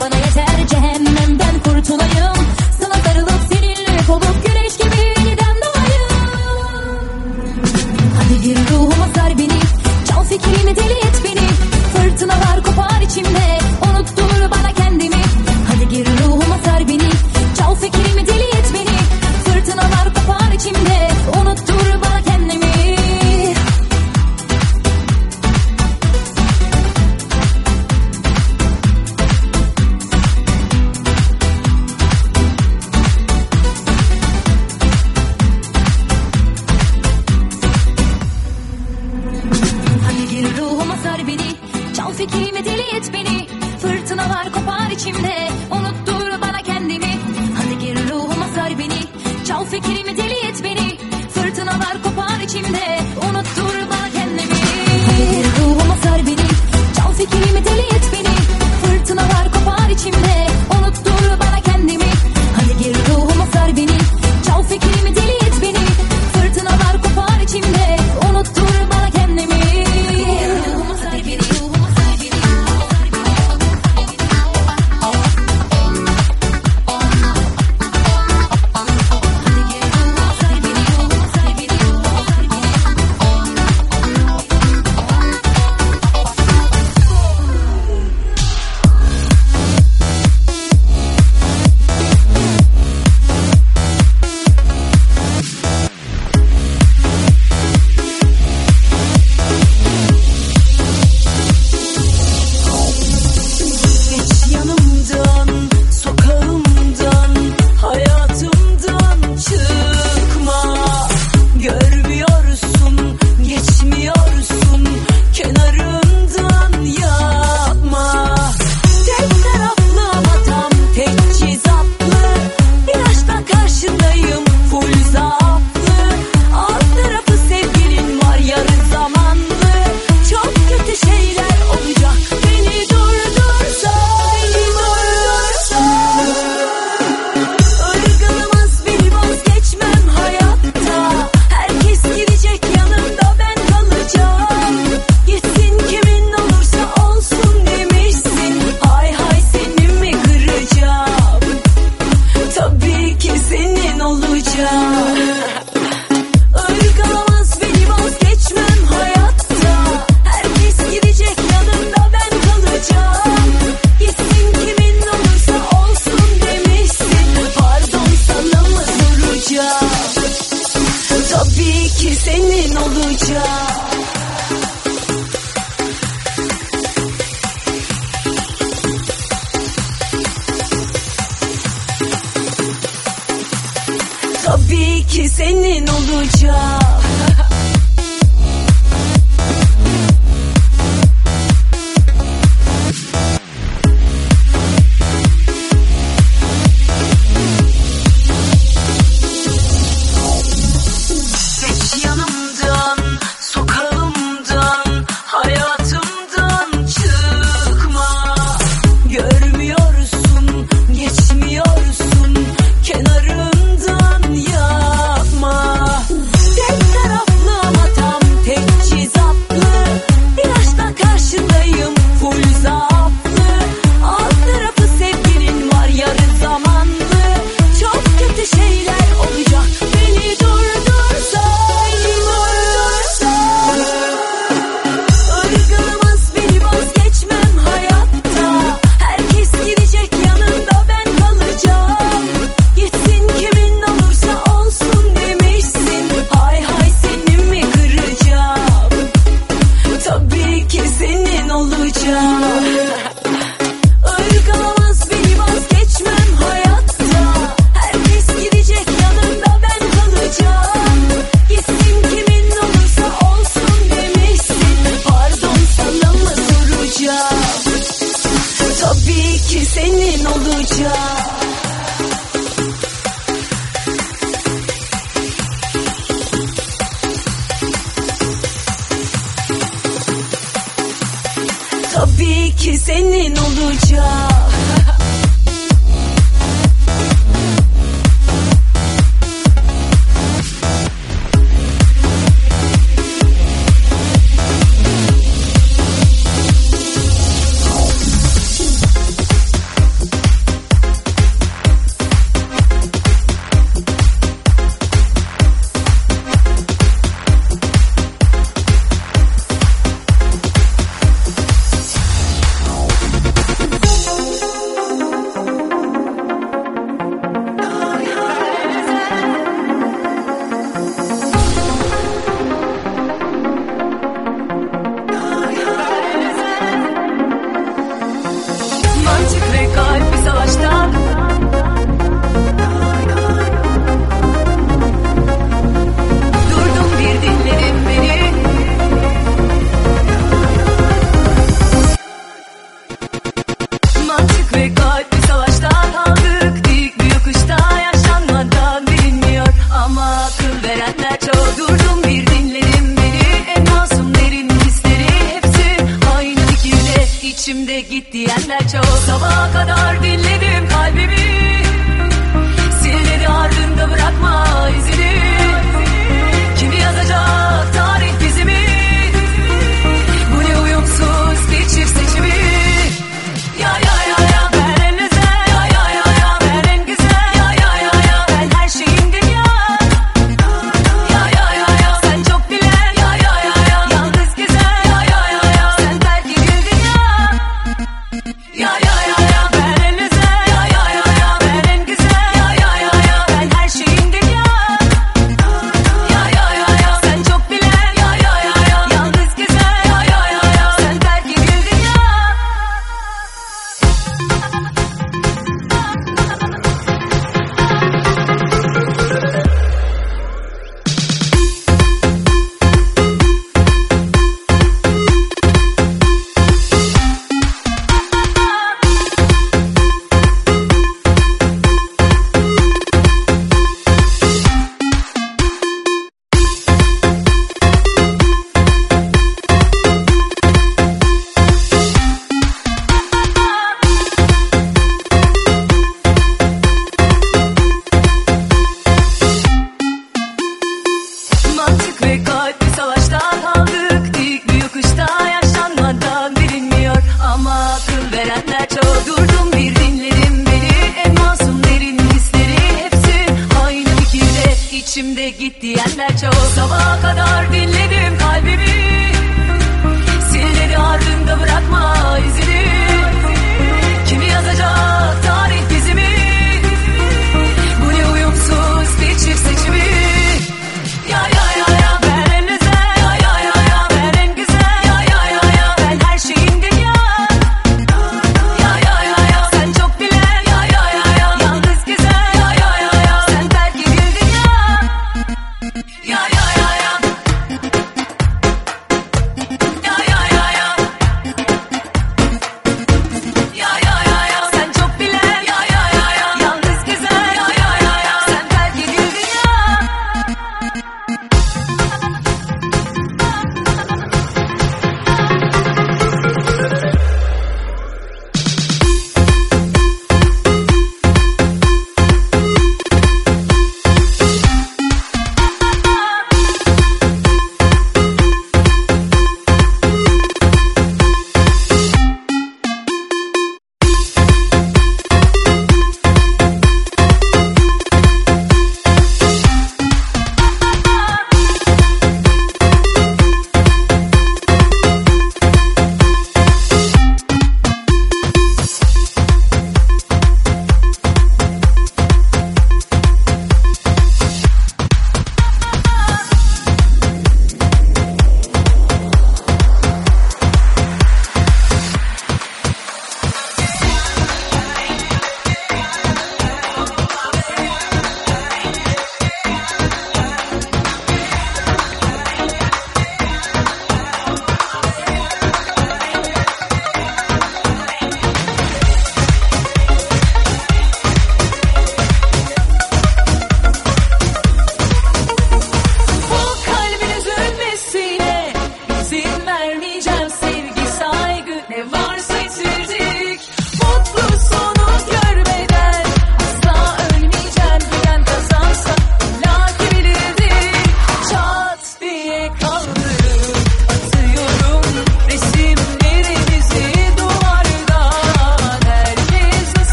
Bana yeter. Cehennemden kurtulayım. Sana sarılıp seninle kovup güneş gibi yeniden doğayım. Hadi gir ruhuma sar beni. Çal fikrimi deli et beni. Fırtınalar kopar içimde.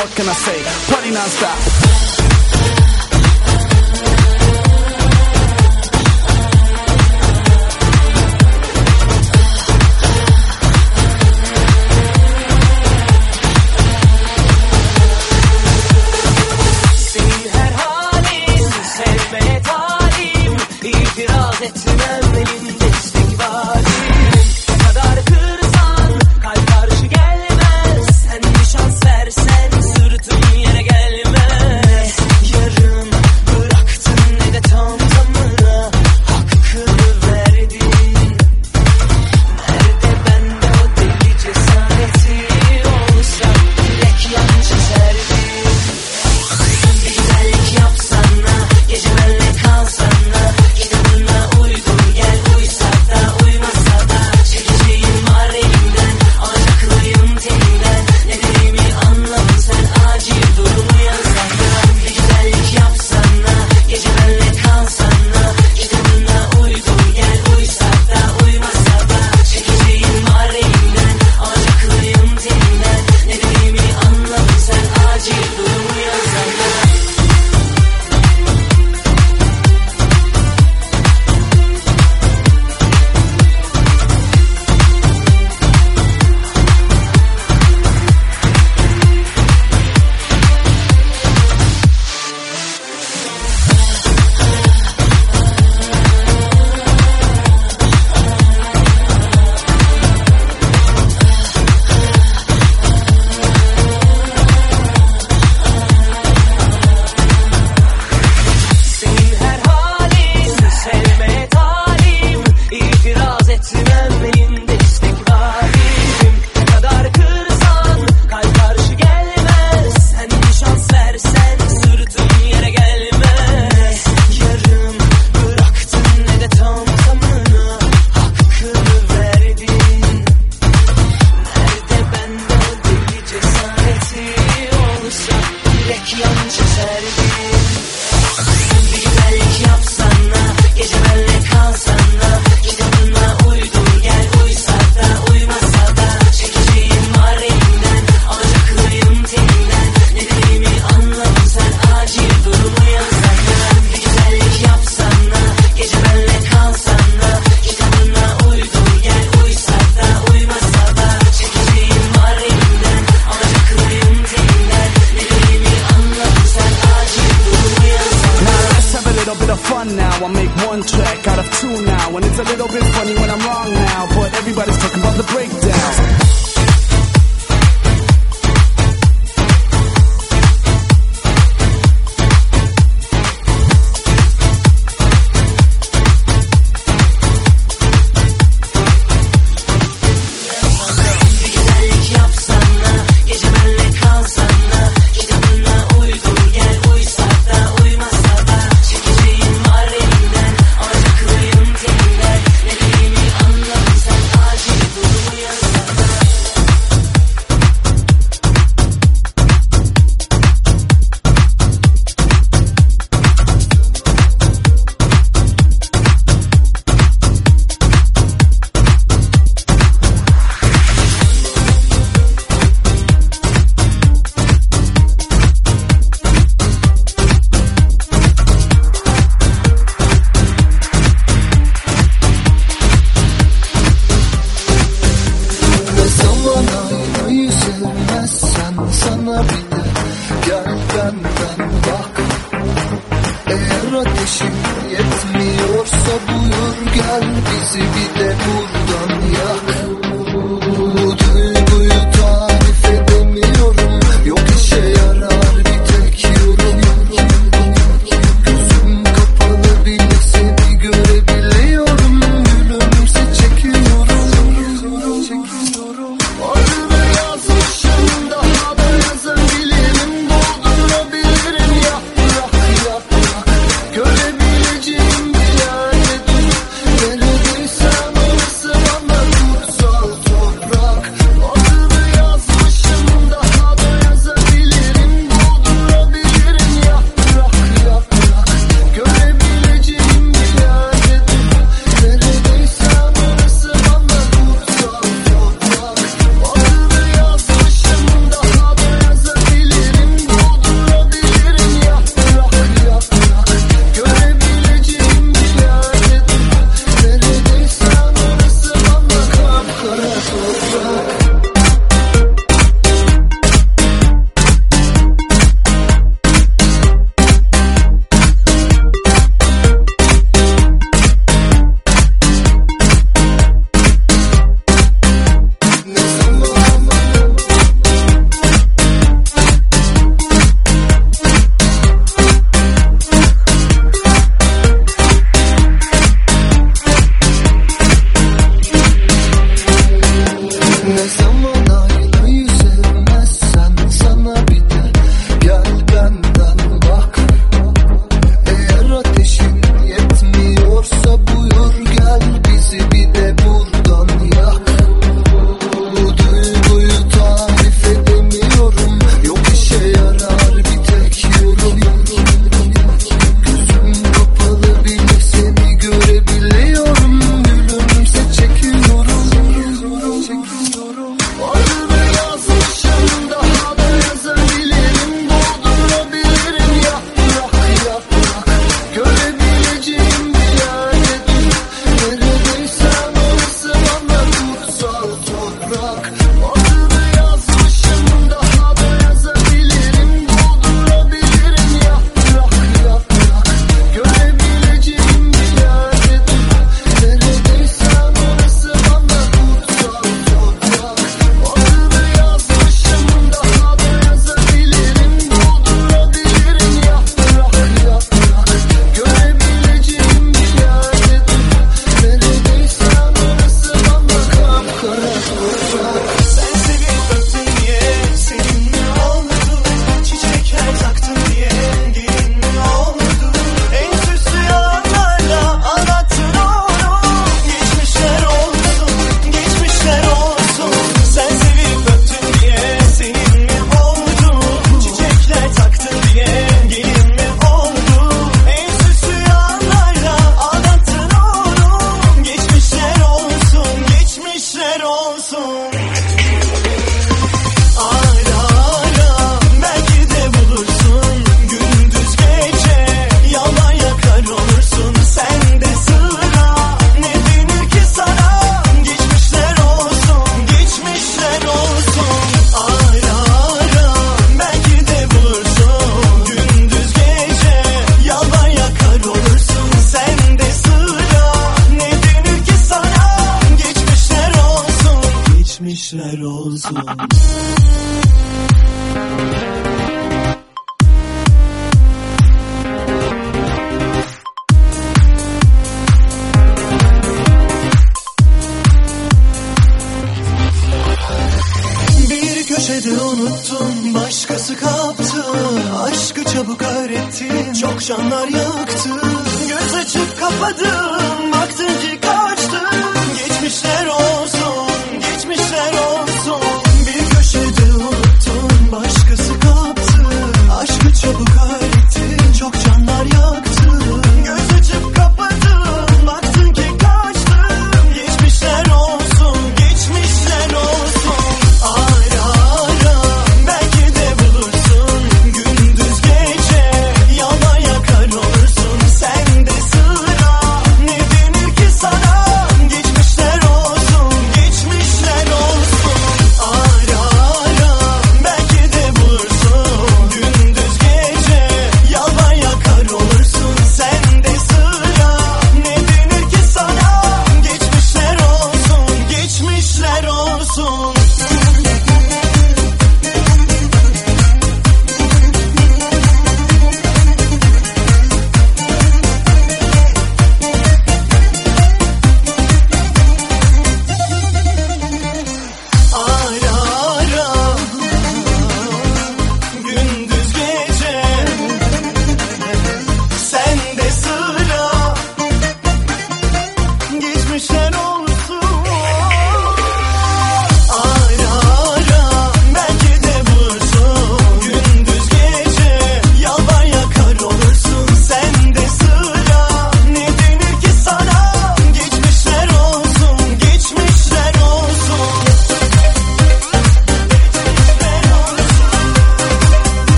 What can I say? Party non-stop.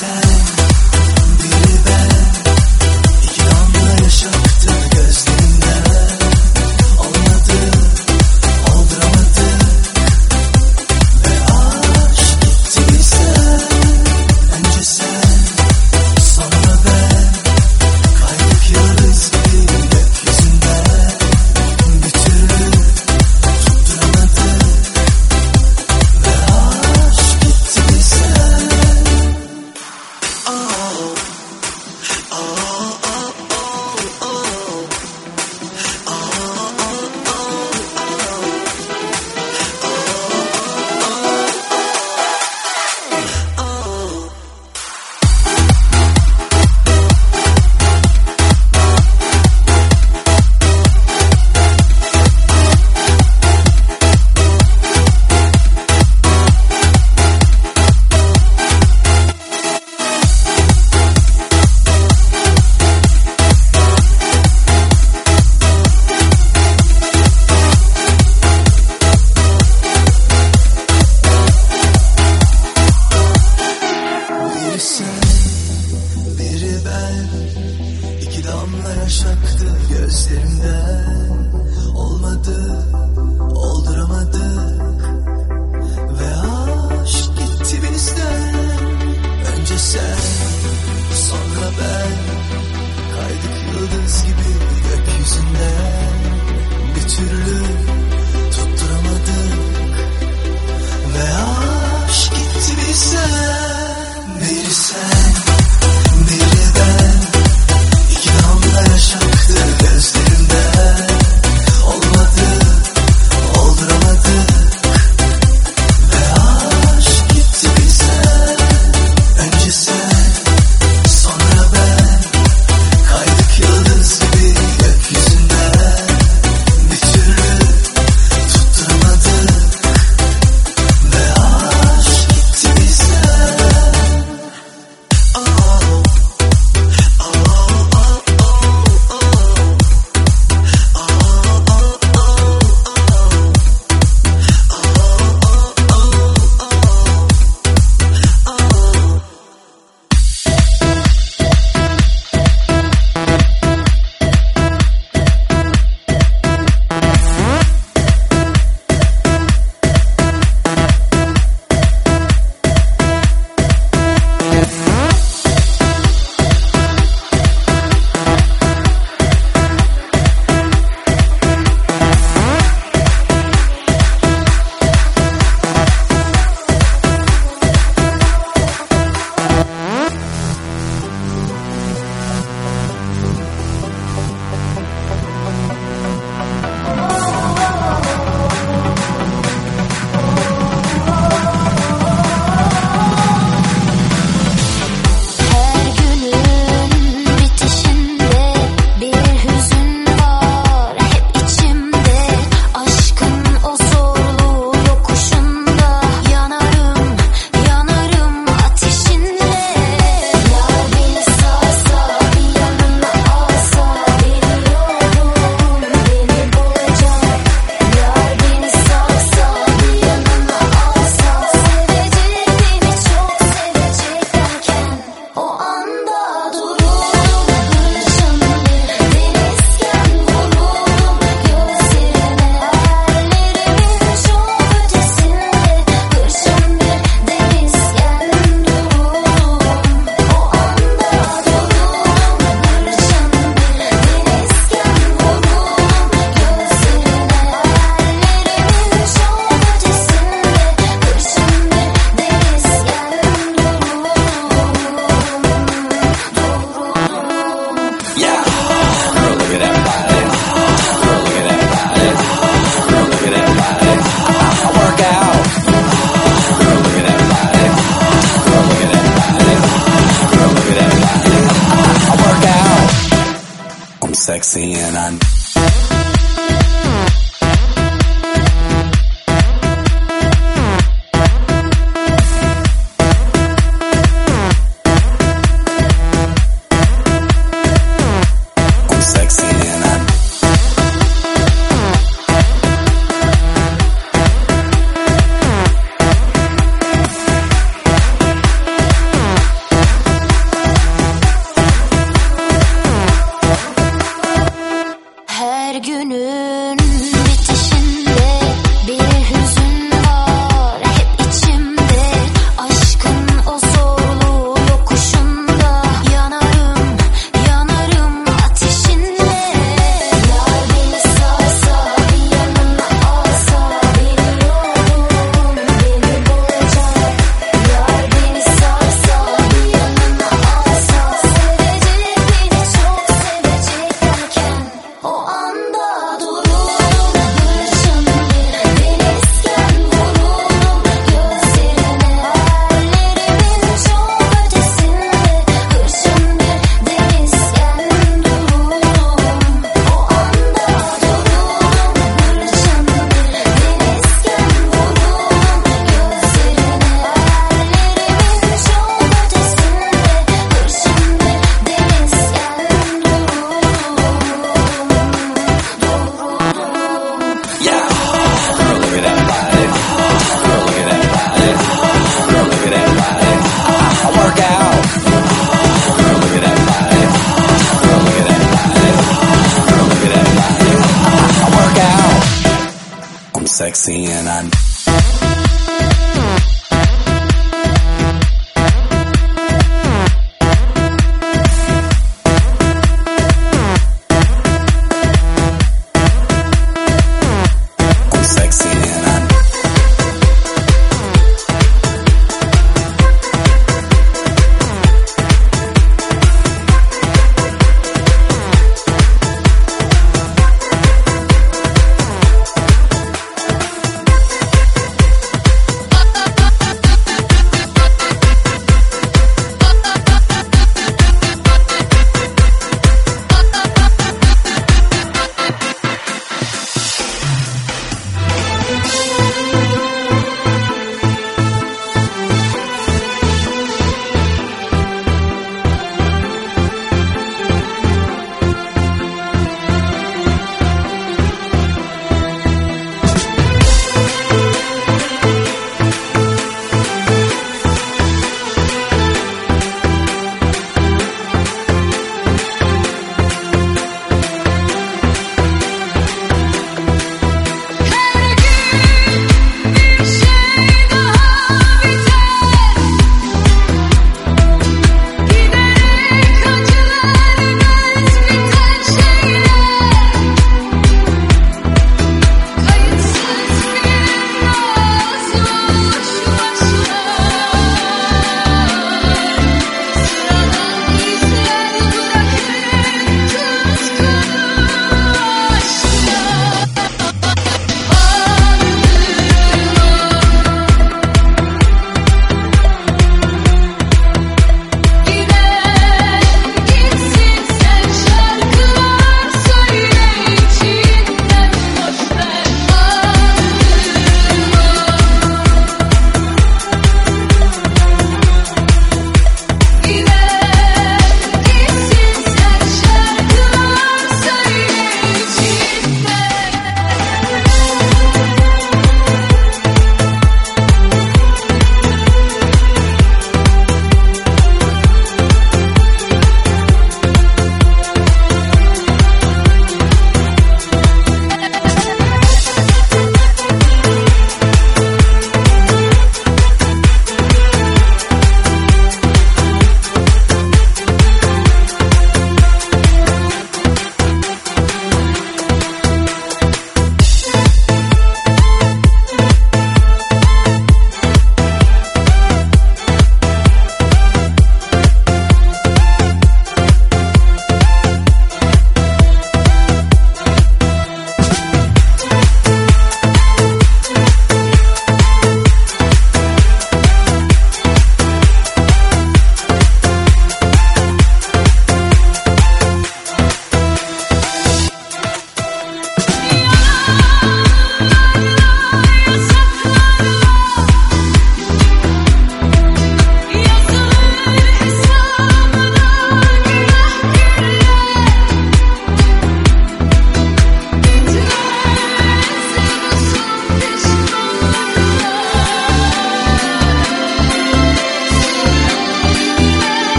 time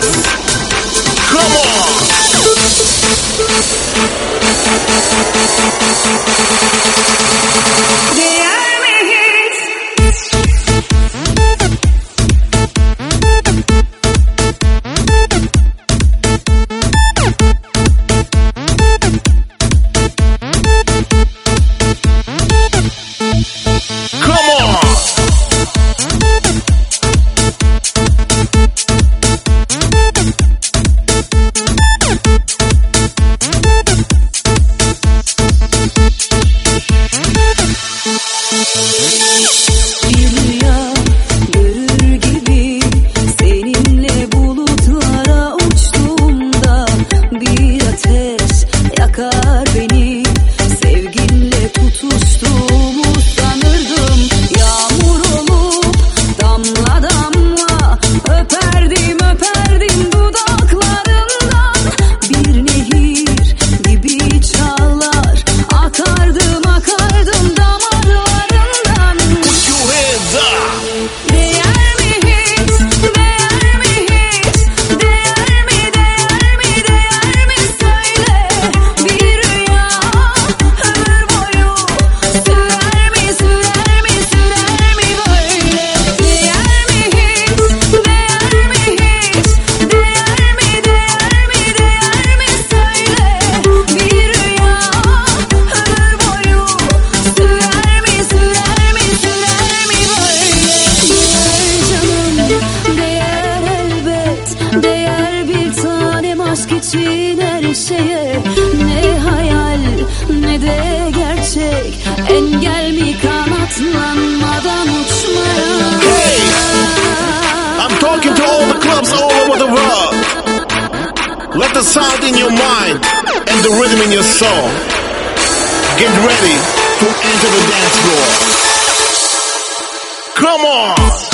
Come on! Come the sound in your mind and the rhythm in your soul. Get ready to enter the dance floor. Come on!